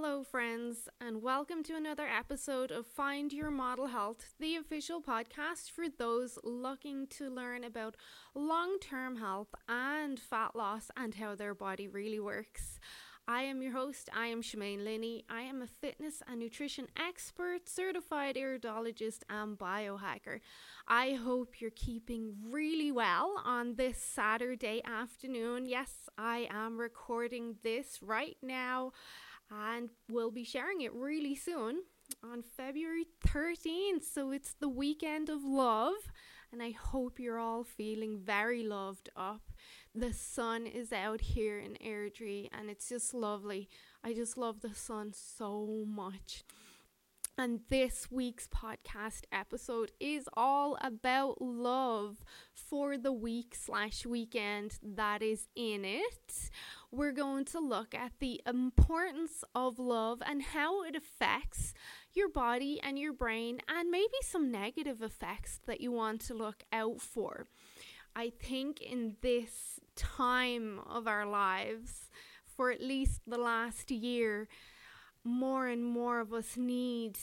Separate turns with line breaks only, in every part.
Hello, friends, and welcome to another episode of Find Your Model Health, the official podcast for those looking to learn about long term health and fat loss and how their body really works. I am your host. I am Shemaine Linney. I am a fitness and nutrition expert, certified iridologist, and biohacker. I hope you're keeping really well on this Saturday afternoon. Yes, I am recording this right now and we'll be sharing it really soon on February 13th. So it's the weekend of love, and I hope you're all feeling very loved up. The sun is out here in Airdrie, and it's just lovely. I just love the sun so much. And this week's podcast episode is all about love for the week slash weekend that is in it. We're going to look at the importance of love and how it affects your body and your brain, and maybe some negative effects that you want to look out for. I think in this time of our lives, for at least the last year, more and more of us need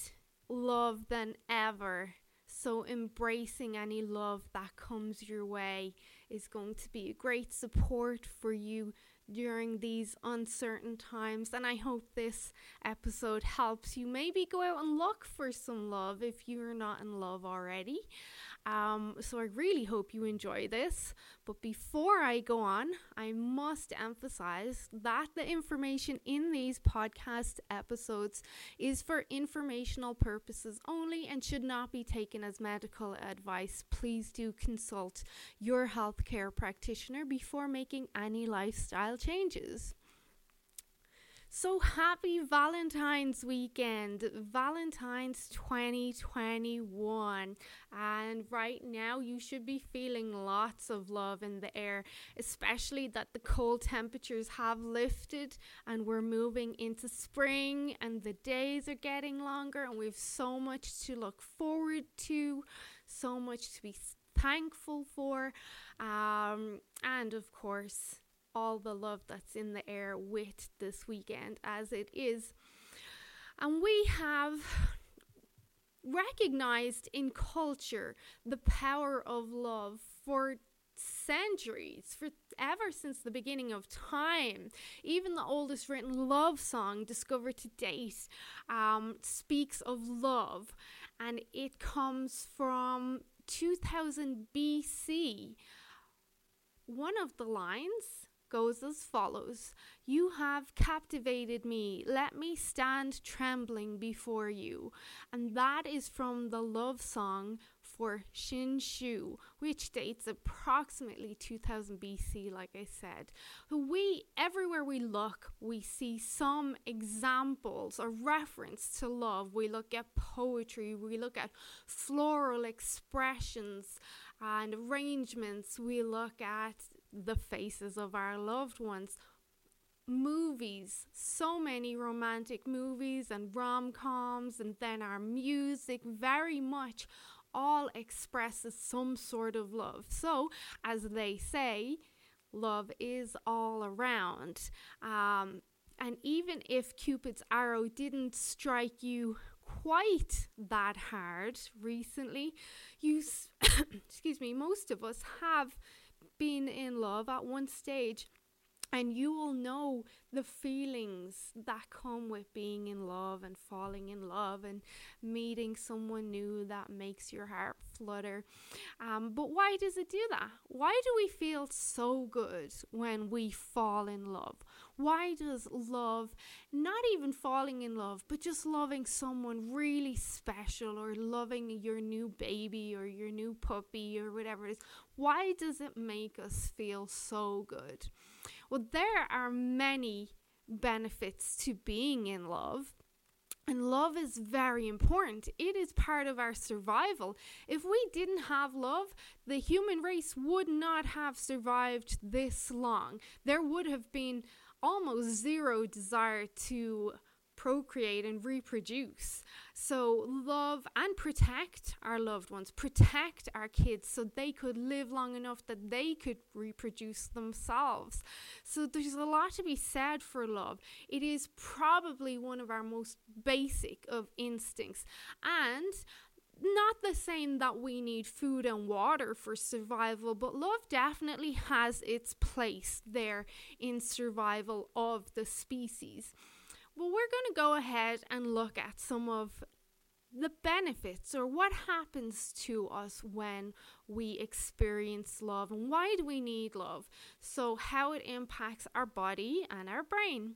love than ever. So, embracing any love that comes your way is going to be a great support for you during these uncertain times. And I hope this episode helps you maybe go out and look for some love if you're not in love already. Um, so I really hope you enjoy this. But before I go on, I must emphasize that the information in these podcast episodes is for informational purposes only and should not be taken as medical advice. Please do consult your healthcare practitioner before making any lifestyle changes. So happy Valentine's weekend, Valentine's 2021. And right now, you should be feeling lots of love in the air, especially that the cold temperatures have lifted and we're moving into spring and the days are getting longer, and we have so much to look forward to, so much to be thankful for. Um, and of course, all the love that's in the air with this weekend as it is. And we have recognized in culture the power of love for centuries, for ever since the beginning of time. Even the oldest written love song discovered to date um, speaks of love, and it comes from 2000 BC. One of the lines goes as follows You have captivated me, let me stand trembling before you. And that is from the love song for Shin Shu, which dates approximately 2000 BC, like I said. We, everywhere we look, we see some examples or reference to love. We look at poetry, we look at floral expressions and arrangements, we look at the faces of our loved ones. Movies, so many romantic movies and rom coms, and then our music very much all expresses some sort of love. So, as they say, love is all around. Um, and even if Cupid's arrow didn't strike you quite that hard recently, you, excuse me, most of us have been in love at one stage and you will know the feelings that come with being in love and falling in love and meeting someone new that makes your heart flutter. Um, but why does it do that? Why do we feel so good when we fall in love? Why does love, not even falling in love, but just loving someone really special or loving your new baby or your new puppy or whatever it is, why does it make us feel so good? Well, there are many benefits to being in love. And love is very important. It is part of our survival. If we didn't have love, the human race would not have survived this long. There would have been almost zero desire to procreate and reproduce. So, love and protect our loved ones, protect our kids so they could live long enough that they could reproduce themselves. So, there's a lot to be said for love. It is probably one of our most basic of instincts. And not the same that we need food and water for survival, but love definitely has its place there in survival of the species. Well, we're going to go ahead and look at some of the benefits or what happens to us when we experience love and why do we need love. So, how it impacts our body and our brain.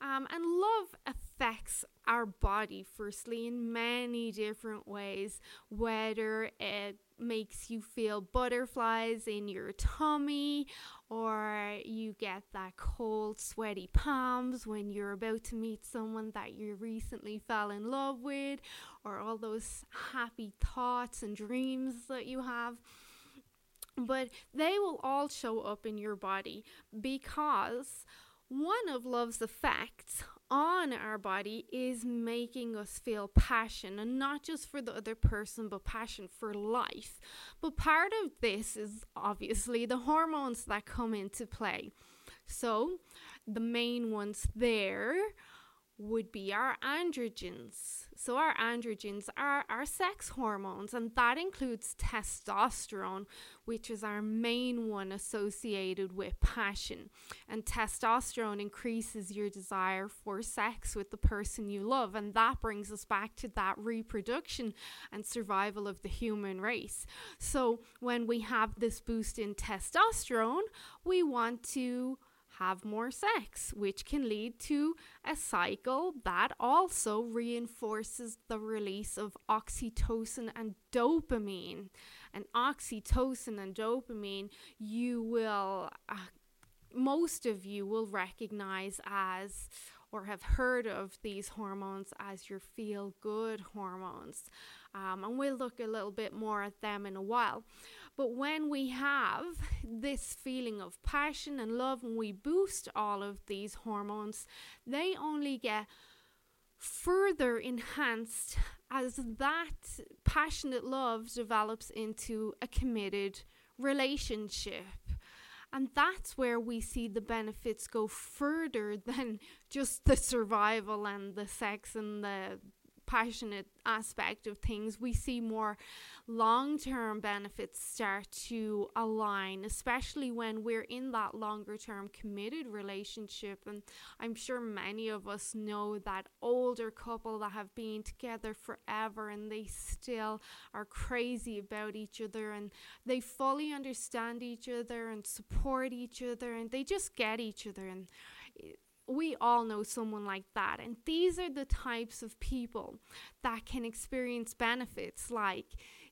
Um, and love affects our body, firstly, in many different ways, whether it makes you feel butterflies in your tummy or you get that cold, sweaty palms when you're about to meet someone that you recently fell in love with, or all those happy thoughts and dreams that you have. But they will all show up in your body because one of love's effects on our body is making us feel passion, and not just for the other person, but passion for life. But part of this is obviously the hormones that come into play. So, the main ones there would be our androgens. So, our androgens are our sex hormones, and that includes testosterone, which is our main one associated with passion. And testosterone increases your desire for sex with the person you love, and that brings us back to that reproduction and survival of the human race. So, when we have this boost in testosterone, we want to have more sex, which can lead to a cycle that also reinforces the release of oxytocin and dopamine. And oxytocin and dopamine, you will, uh, most of you will recognize as or have heard of these hormones as your feel good hormones. Um, and we'll look a little bit more at them in a while. But when we have this feeling of passion and love, and we boost all of these hormones, they only get further enhanced as that passionate love develops into a committed relationship. And that's where we see the benefits go further than just the survival and the sex and the passionate aspect of things, we see more long term benefits start to align, especially when we're in that longer term committed relationship. And I'm sure many of us know that older couple that have been together forever and they still are crazy about each other and they fully understand each other and support each other and they just get each other. And we all know someone like that. And these are the types of people that can experience benefits like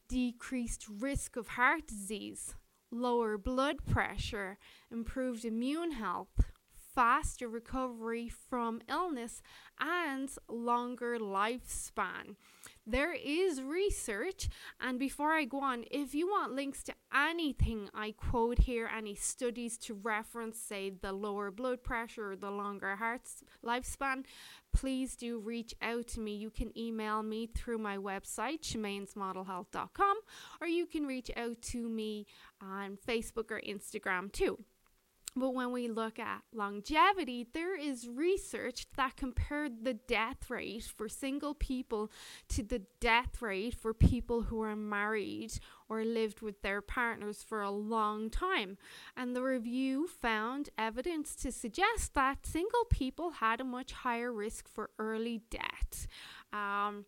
decreased risk of heart disease, lower blood pressure, improved immune health, faster recovery from illness, and longer lifespan. There is research, and before I go on, if you want links to anything I quote here, any studies to reference, say the lower blood pressure or the longer heart lifespan, please do reach out to me. You can email me through my website, shemainsmodelhealth.com, or you can reach out to me on Facebook or Instagram too. But when we look at longevity, there is research that compared the death rate for single people to the death rate for people who are married or lived with their partners for a long time. And the review found evidence to suggest that single people had a much higher risk for early death. Um,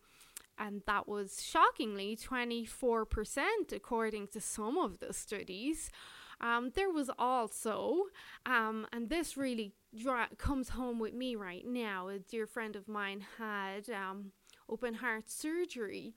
and that was shockingly 24%, according to some of the studies. Um, there was also, um, and this really dra- comes home with me right now. A dear friend of mine had um, open heart surgery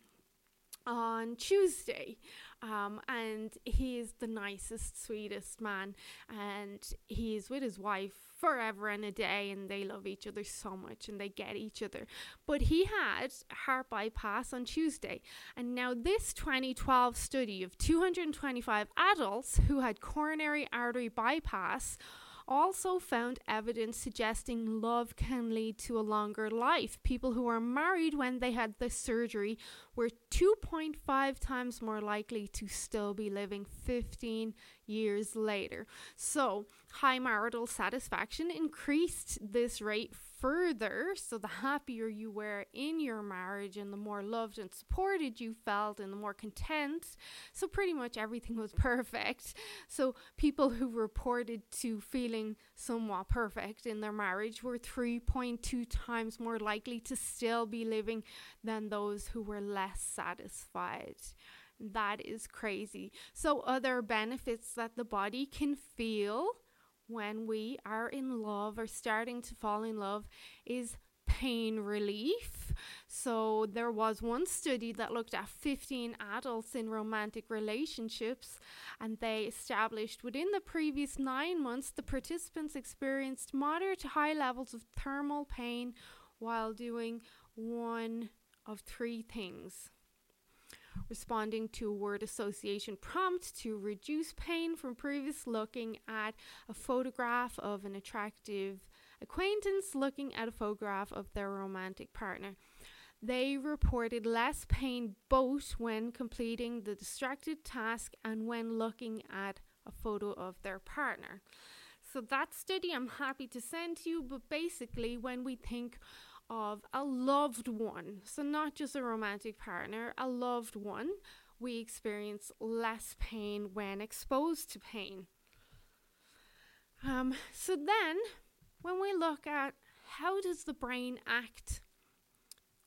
on Tuesday. Um, and he is the nicest, sweetest man. And he is with his wife forever and a day, and they love each other so much and they get each other. But he had heart bypass on Tuesday. And now, this 2012 study of 225 adults who had coronary artery bypass also found evidence suggesting love can lead to a longer life. People who were married when they had the surgery were 2.5 times more likely to still be living 15 years later. So, high marital satisfaction increased this rate further. So, the happier you were in your marriage and the more loved and supported you felt and the more content. So, pretty much everything was perfect. So, people who reported to feeling somewhat perfect in their marriage were 3.2 times more likely to still be living than those who were less satisfied. That is crazy. So, other benefits that the body can feel when we are in love or starting to fall in love is pain relief. So, there was one study that looked at 15 adults in romantic relationships, and they established within the previous nine months the participants experienced moderate to high levels of thermal pain while doing one of three things responding to a word association prompt to reduce pain from previous looking at a photograph of an attractive acquaintance looking at a photograph of their romantic partner. They reported less pain both when completing the distracted task and when looking at a photo of their partner. So, that study I'm happy to send to you, but basically, when we think of a loved one. So, not just a romantic partner, a loved one. We experience less pain when exposed to pain. Um, so, then when we look at how does the brain act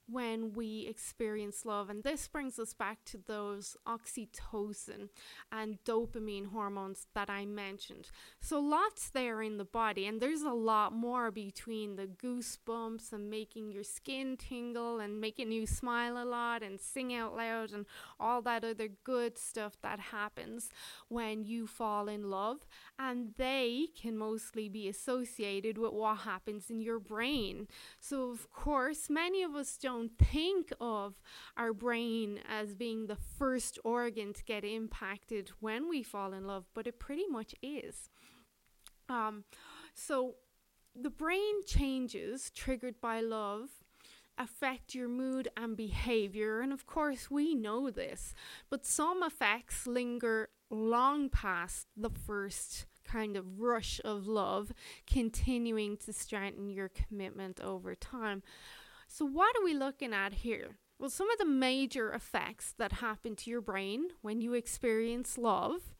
when we experience love. And this brings us back to those oxytocin and dopamine hormones that I mentioned. So, lots there in the body, and there's a lot more between the goosebumps and making your skin tingle and making you smile a lot and sing out loud and all that other good stuff that happens when you fall in love. And they can mostly be associated with what happens in your brain. So, of course, many of us don't don't think of our brain as being the first organ to get impacted when we fall in love, but it pretty much is. Um, so the brain changes triggered by love affect your mood and behavior. And of course, we know this, but some effects linger long past the first kind of rush of love, continuing to strengthen your commitment over time. So, what are we looking at here? Well, some of the major effects that happen to your brain when you experience love.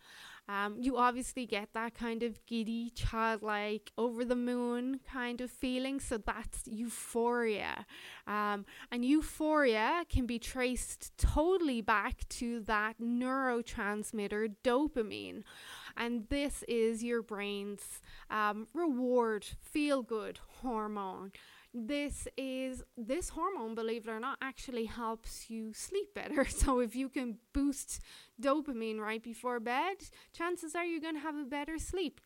Um, you obviously get that kind of giddy, childlike, over the moon kind of feeling. So that's euphoria. Um, and euphoria can be traced totally back to that neurotransmitter dopamine. And this is your brain's um, reward, feel good hormone this is this hormone believe it or not actually helps you sleep better. So if you can boost dopamine right before bed chances are you're going to have a better sleep.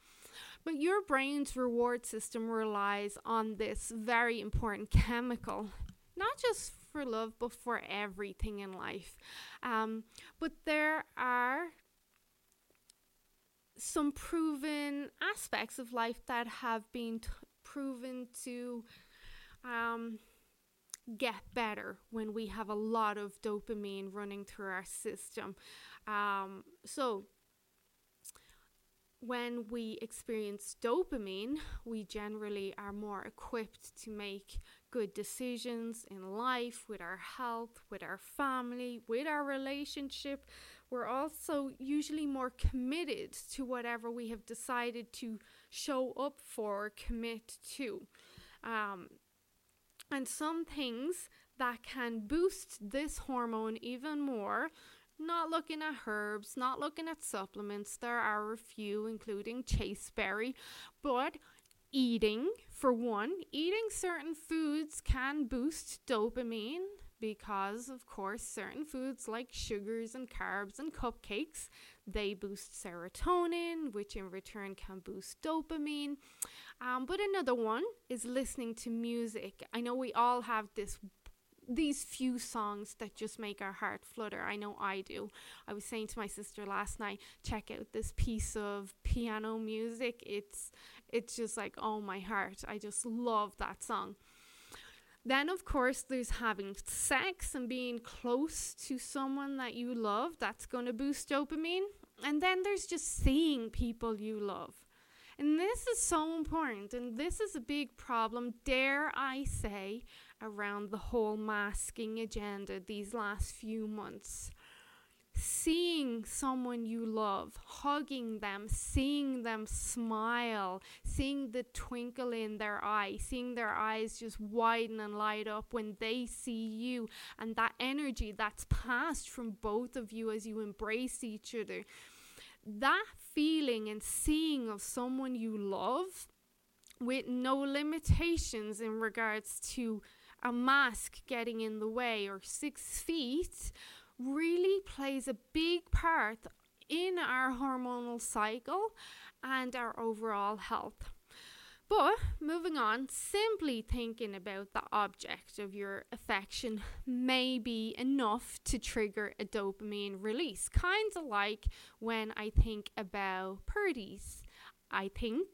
But your brain's reward system relies on this very important chemical not just for love but for everything in life. Um, but there are some proven aspects of life that have been t- proven to um, get better when we have a lot of dopamine running through our system. Um, so, when we experience dopamine, we generally are more equipped to make good decisions in life, with our health, with our family, with our relationship. We're also usually more committed to whatever we have decided to show up for, commit to. Um, and some things that can boost this hormone even more. Not looking at herbs, not looking at supplements. There are a few, including chasteberry, but eating, for one, eating certain foods can boost dopamine because of course certain foods like sugars and carbs and cupcakes they boost serotonin which in return can boost dopamine um, but another one is listening to music. I know we all have this these few songs that just make our heart flutter. I know I do. I was saying to my sister last night, check out this piece of piano music. It's It's just like, oh, my heart. I just love that song. Then, of course, there's having sex and being close to someone that you love. That's going to boost dopamine. And then there's just seeing people you love. And this is so important. And this is a big problem, dare I say, around the whole masking agenda these last few months seeing someone you love, hugging them, seeing them smile, seeing the twinkle in their eye, seeing their eyes just widen and light up when they see you, and that energy that's passed from both of you as you embrace each other. That feeling and seeing of someone you love with no limitations in regards to a mask getting in the way or six feet really plays a big part in our hormonal cycle and our overall health. But moving on, simply thinking about the object of your affection may be enough to trigger a dopamine release. Kind of like when I think about Purdy's. I think,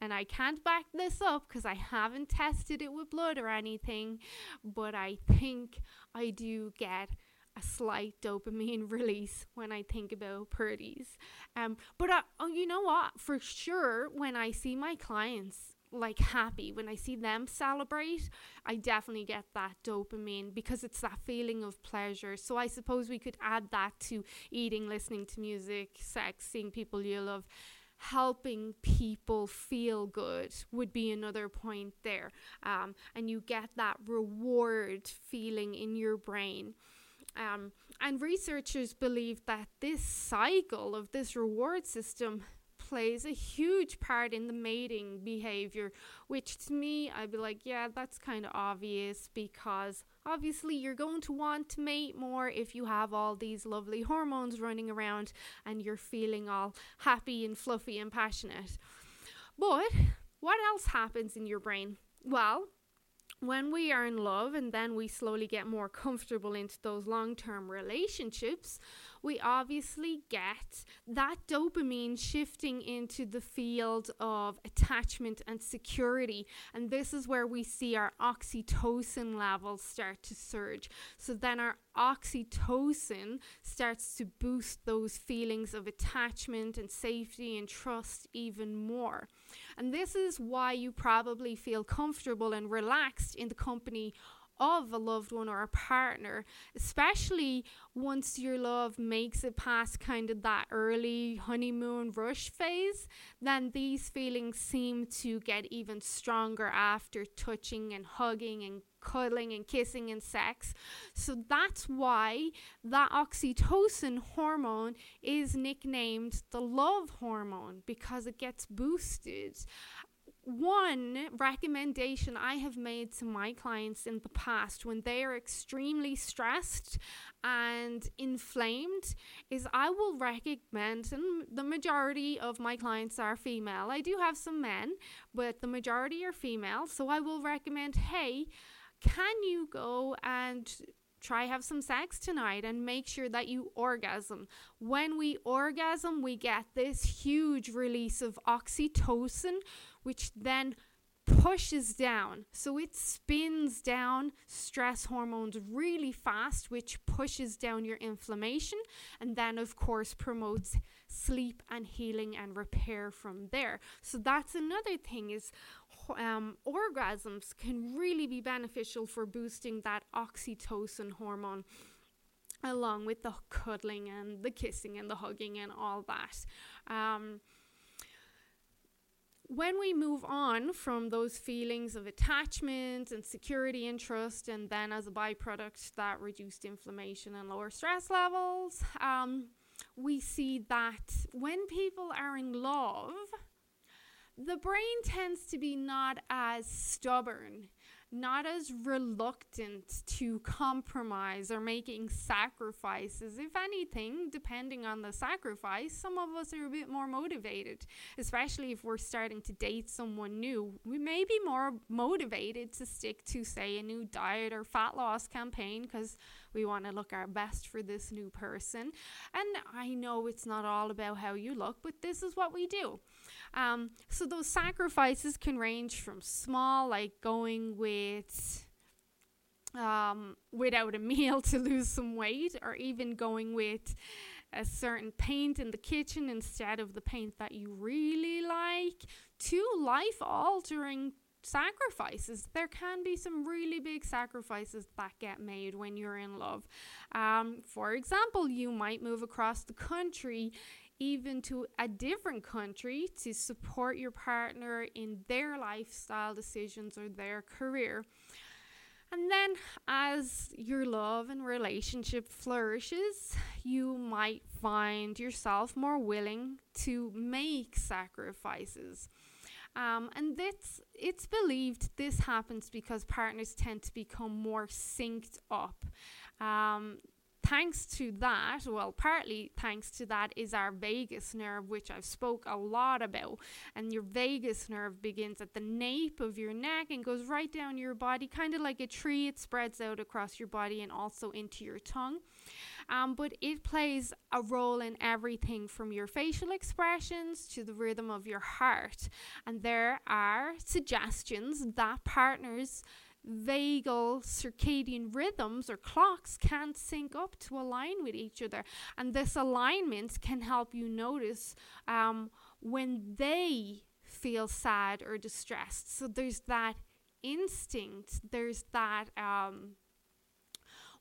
and I can't back this up because I haven't tested it with blood or anything, but I think I do get a slight dopamine release when I think about Purdy's. Um, but I, oh, you know what? For sure, when I see my clients like happy, when I see them celebrate, I definitely get that dopamine because it's that feeling of pleasure. So I suppose we could add that to eating, listening to music, sex, seeing people you love helping people feel good would be another point there. Um, and you get that reward feeling in your brain. Um, and researchers believe that this cycle of this reward system plays a huge part in the mating behavior, which to me, I'd be like, yeah, that's kind of obvious because obviously you're going to want to mate more if you have all these lovely hormones running around and you're feeling all happy and fluffy and passionate. But what else happens in your brain? Well, when we are in love and then we slowly get more comfortable into those long term relationships, we obviously get that dopamine shifting into the field of attachment and security. And this is where we see our oxytocin levels start to surge. So then our oxytocin starts to boost those feelings of attachment and safety and trust even more. And this is why you probably feel comfortable and relaxed in the company of a loved one or a partner, especially once your love makes it past kind of that early honeymoon rush phase, then these feelings seem to get even stronger after touching and hugging and cuddling and kissing and sex. So that's why that oxytocin hormone is nicknamed the love hormone because it gets boosted one recommendation I have made to my clients in the past when they are extremely stressed and inflamed is I will recommend, and the majority of my clients are female. I do have some men, but the majority are female. So I will recommend, hey, can you go and try have some sex tonight and make sure that you orgasm. When we orgasm, we get this huge release of oxytocin, which then pushes down. So it spins down stress hormones really fast, which pushes down your inflammation and then, of course, promotes sleep and healing and repair from there. So that's another thing is um, orgasms can really be beneficial for boosting that oxytocin hormone along with the cuddling and the kissing and the hugging and all that. Um, when we move on from those feelings of attachment and security and trust, and then as a byproduct, that reduced inflammation and lower stress levels, um, we see that when people are in love, the brain tends to be not as stubborn not as reluctant to compromise or making sacrifices. If anything, depending on the sacrifice, some of us are a bit more motivated, especially if we're starting to date someone new. We may be more motivated to stick to, say, a new diet or fat loss campaign because we want to look our best for this new person. And I know it's not all about how you look, but this is what we do. Um, so those sacrifices can range from small, like going with um, without a meal to lose some weight, or even going with a certain paint in the kitchen instead of the paint that you really like, to life altering sacrifices. There can be some really big sacrifices that get made when you're in love. Um, for example, you might move across the country. Even to a different country to support your partner in their lifestyle decisions or their career. And then, as your love and relationship flourishes, you might find yourself more willing to make sacrifices. Um, and this, it's believed this happens because partners tend to become more synced up. Um, thanks to that, well, partly thanks to that is our vagus nerve, which I've spoke a lot about. And your vagus nerve begins at the nape of your neck and goes right down your body, kind of like a tree. It spreads out across your body and also into your tongue. Um, but it plays a role in everything from your facial expressions to the rhythm of your heart. And there are suggestions that partners vagal circadian rhythms or clocks can't sync up to align with each other. And this alignment can help you notice um, when they feel sad or distressed. So there's that instinct, there's that um,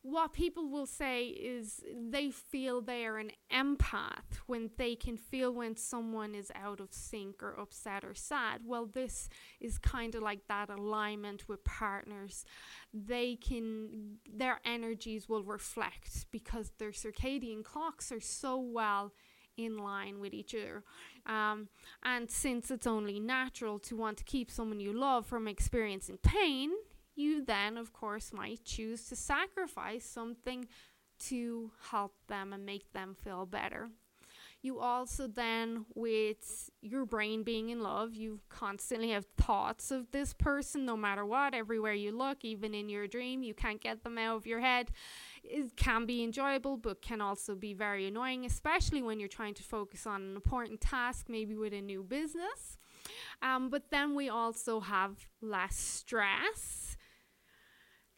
what people will say is they feel they are an empath when they can feel when someone is out of sync or upset or sad. Well, this is kind of like that alignment with partners. They can, their energies will reflect because their circadian clocks are so well in line with each other. Um, and since it's only natural to want to keep someone you love from experiencing pain, you then, of course, might choose to sacrifice something to help them and make them feel better. You also then, with your brain being in love, you constantly have thoughts of this person no matter what, everywhere you look, even in your dream, you can't get them out of your head. It can be enjoyable, but can also be very annoying, especially when you're trying to focus on an important task, maybe with a new business. Um, but then we also have less stress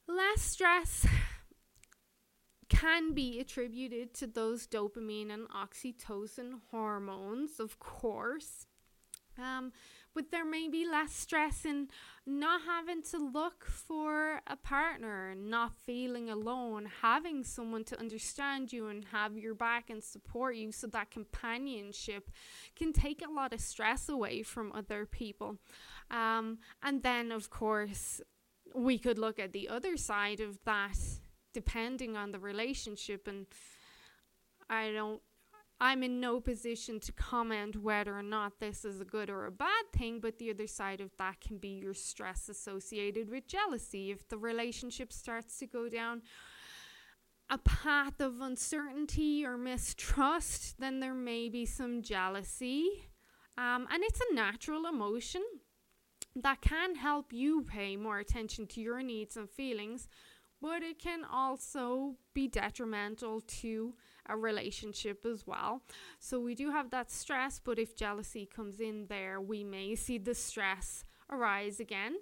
Less stress can be attributed to those dopamine and oxytocin hormones, of course. Um, but there may be less stress in not having to look for a partner, not feeling alone, having someone to understand you and have your back and support you. So that companionship can take a lot of stress away from other people. Um, and then, of course, we could look at the other side of that depending on the relationship and I don't I'm in no position to comment whether or not this is a good or a bad thing, but the other side of that can be your stress associated with jealousy. If the relationship starts to go down a path of uncertainty or mistrust, then there may be some jealousy. Um, and it's a natural emotion that can help you pay more attention to your needs and feelings, but it can also be detrimental to a relationship as well. So we do have that stress, but if jealousy comes in there, we may see the stress arise again.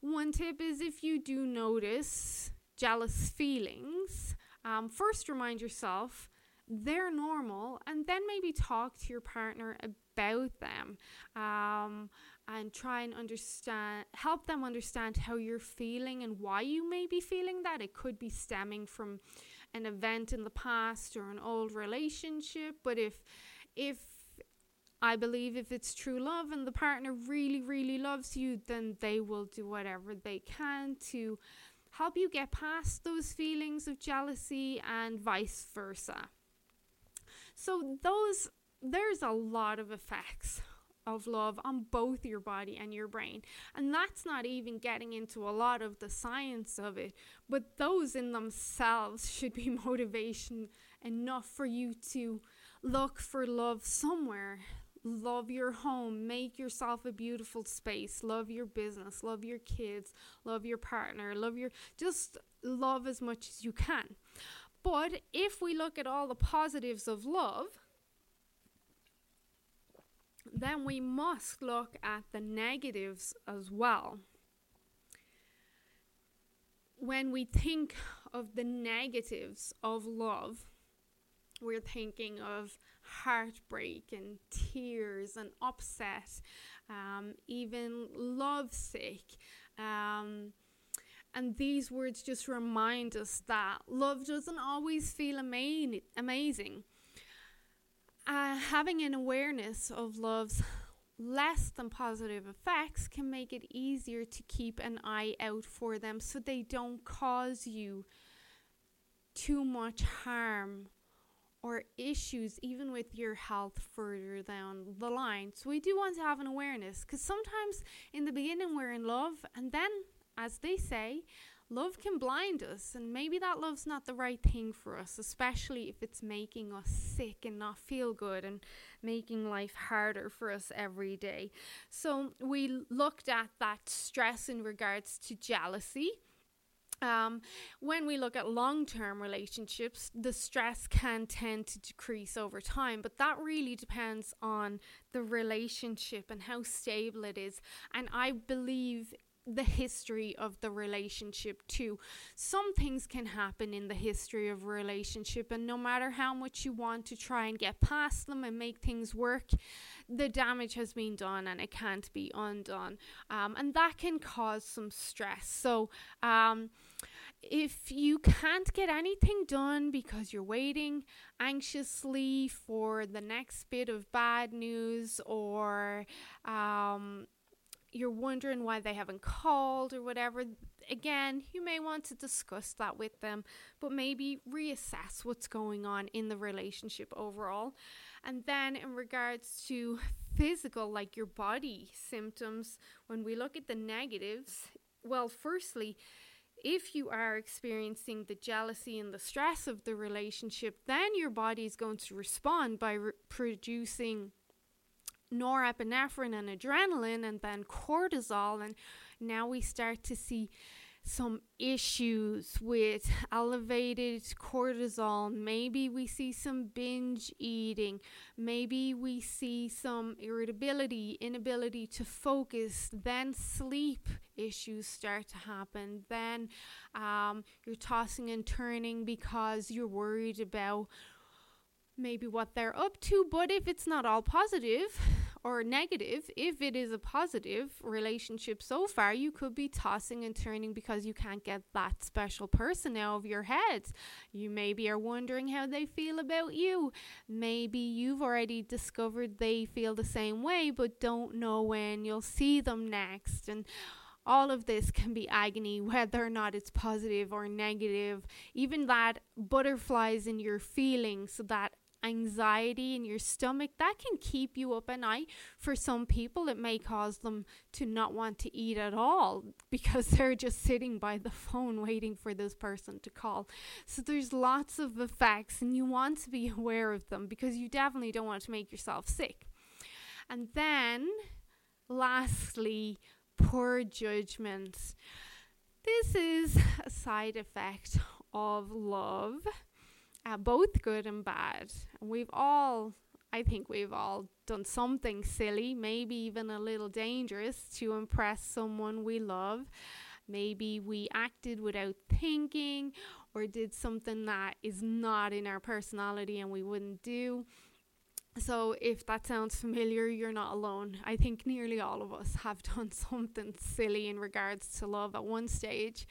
One tip is if you do notice jealous feelings, um, first remind yourself they're normal and then maybe talk to your partner about them. Um, and try and understand help them understand how you're feeling and why you may be feeling that. It could be stemming from an event in the past or an old relationship but if if I believe if it's true love and the partner really really loves you then they will do whatever they can to help you get past those feelings of jealousy and vice versa. So those there's a lot of effects of love on both your body and your brain. And that's not even getting into a lot of the science of it, but those in themselves should be motivation enough for you to look for love somewhere. Love your home, make yourself a beautiful space, love your business, love your kids, love your partner, love your just love as much as you can. But if we look at all the positives of love, then we must look at the negatives as well. When we think of the negatives of love, we're thinking of heartbreak and tears and upset, um, even lovesick. Um, and these words just remind us that love doesn't always feel ama- amazing. Uh, having an awareness of love's less than positive effects can make it easier to keep an eye out for them so they don't cause you too much harm or issues even with your health further down the line. So we do want to have an awareness because sometimes in the beginning we're in love and then as they say, love can blind us and maybe that love's not the right thing for us, especially if it's making us sick and not feel good and making life harder for us every day. So we looked at that stress in regards to jealousy um, when we look at long term relationships, the stress can tend to decrease over time, but that really depends on the relationship and how stable it is. And I believe the history of the relationship too. Some things can happen in the history of a relationship, and no matter how much you want to try and get past them and make things work, the damage has been done and it can't be undone. Um, and that can cause some stress. So, um, if you can't get anything done because you're waiting anxiously for the next bit of bad news or um, you're wondering why they haven't called or whatever, again, you may want to discuss that with them, but maybe reassess what's going on in the relationship overall. And then, in regards to physical, like your body symptoms, when we look at the negatives, well, firstly, if you are experiencing the jealousy and the stress of the relationship, then your body is going to respond by re- producing norepinephrine and adrenaline and then cortisol. And now we start to see some issues with elevated cortisol. Maybe we see some binge eating. Maybe we see some irritability, inability to focus. Then sleep issues start to happen. Then um, you're tossing and turning because you're worried about maybe what they're up to. But if it's not all positive, or negative, if it is a positive relationship so far, you could be tossing and turning because you can't get that special person out of your head. You maybe are wondering how they feel about you. Maybe you've already discovered they feel the same way, but don't know when you'll see them next. And all of this can be agony, whether or not it's positive or negative. Even that butterflies in your feelings, so that anxiety in your stomach that can keep you up at night. For some people it may cause them to not want to eat at all because they're just sitting by the phone waiting for this person to call. So there's lots of effects and you want to be aware of them because you definitely don't want to make yourself sick. And then lastly poor judgment this is a side effect of love uh, both good and bad. We've all, I think we've all done something silly, maybe even a little dangerous to impress someone we love. Maybe we acted without thinking or did something that is not in our personality and we wouldn't do. So, if that sounds familiar, you're not alone. I think nearly all of us have done something silly in regards to love at one stage.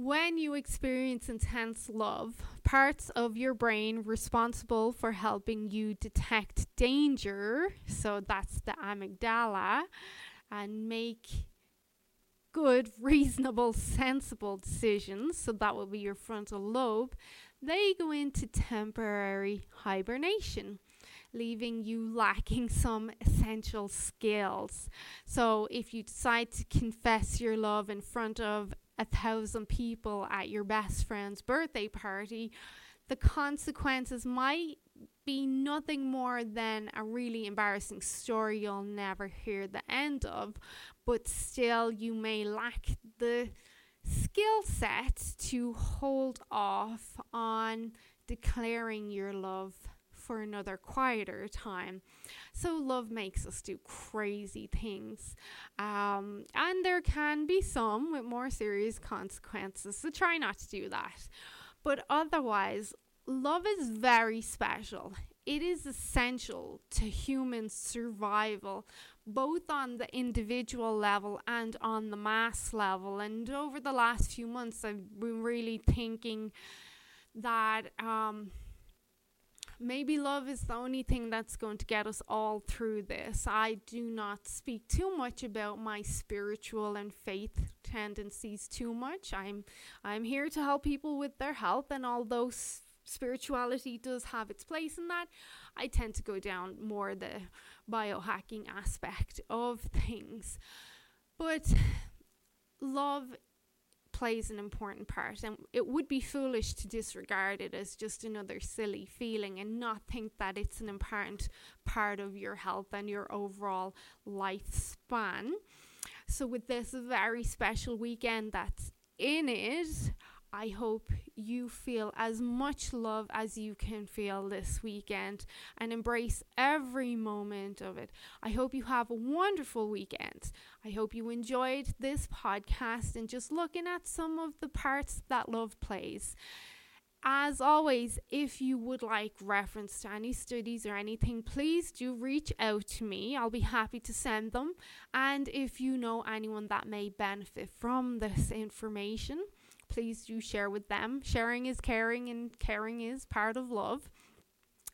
When you experience intense love, parts of your brain responsible for helping you detect danger, so that's the amygdala, and make good, reasonable, sensible decisions, so that will be your frontal lobe, they go into temporary hibernation leaving you lacking some essential skills. So, if you decide to confess your love in front of a thousand people at your best friend's birthday party, the consequences might be nothing more than a really embarrassing story you'll never hear the end of, but still, you may lack the skill set to hold off on declaring your love for another quieter time. So, love makes us do crazy things. Um, and there can be some with more serious consequences. So, try not to do that. But otherwise, love is very special. It is essential to human survival, both on the individual level and on the mass level. And over the last few months, I've been really thinking that um, maybe love is the only thing that's going to get us all through this. I do not speak too much about my spiritual and faith tendencies too much. I'm I'm here to help people with their health and although spirituality does have its place in that. I tend to go down more the biohacking aspect of things. But love plays an important part and it would be foolish to disregard it as just another silly feeling and not think that it's an important part of your health and your overall lifespan. So with this very special weekend that's in it, I hope you feel as much love as you can feel this weekend and embrace every moment of it. I hope you have a wonderful weekend. I hope you enjoyed this podcast and just looking at some of the parts that love plays. As always, if you would like reference to any studies or anything, please do reach out to me. I'll be happy to send them. And if you know anyone that may benefit from this information, please do share with them. Sharing is caring, and caring is part of love.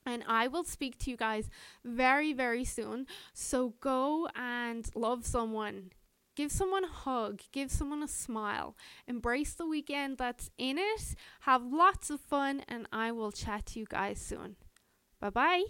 And I will speak to you guys very, very soon. So go and love someone. Give someone a hug. Give someone a smile. Embrace the weekend that's in it. Have lots of fun. And I will chat to you guys soon. Bye bye.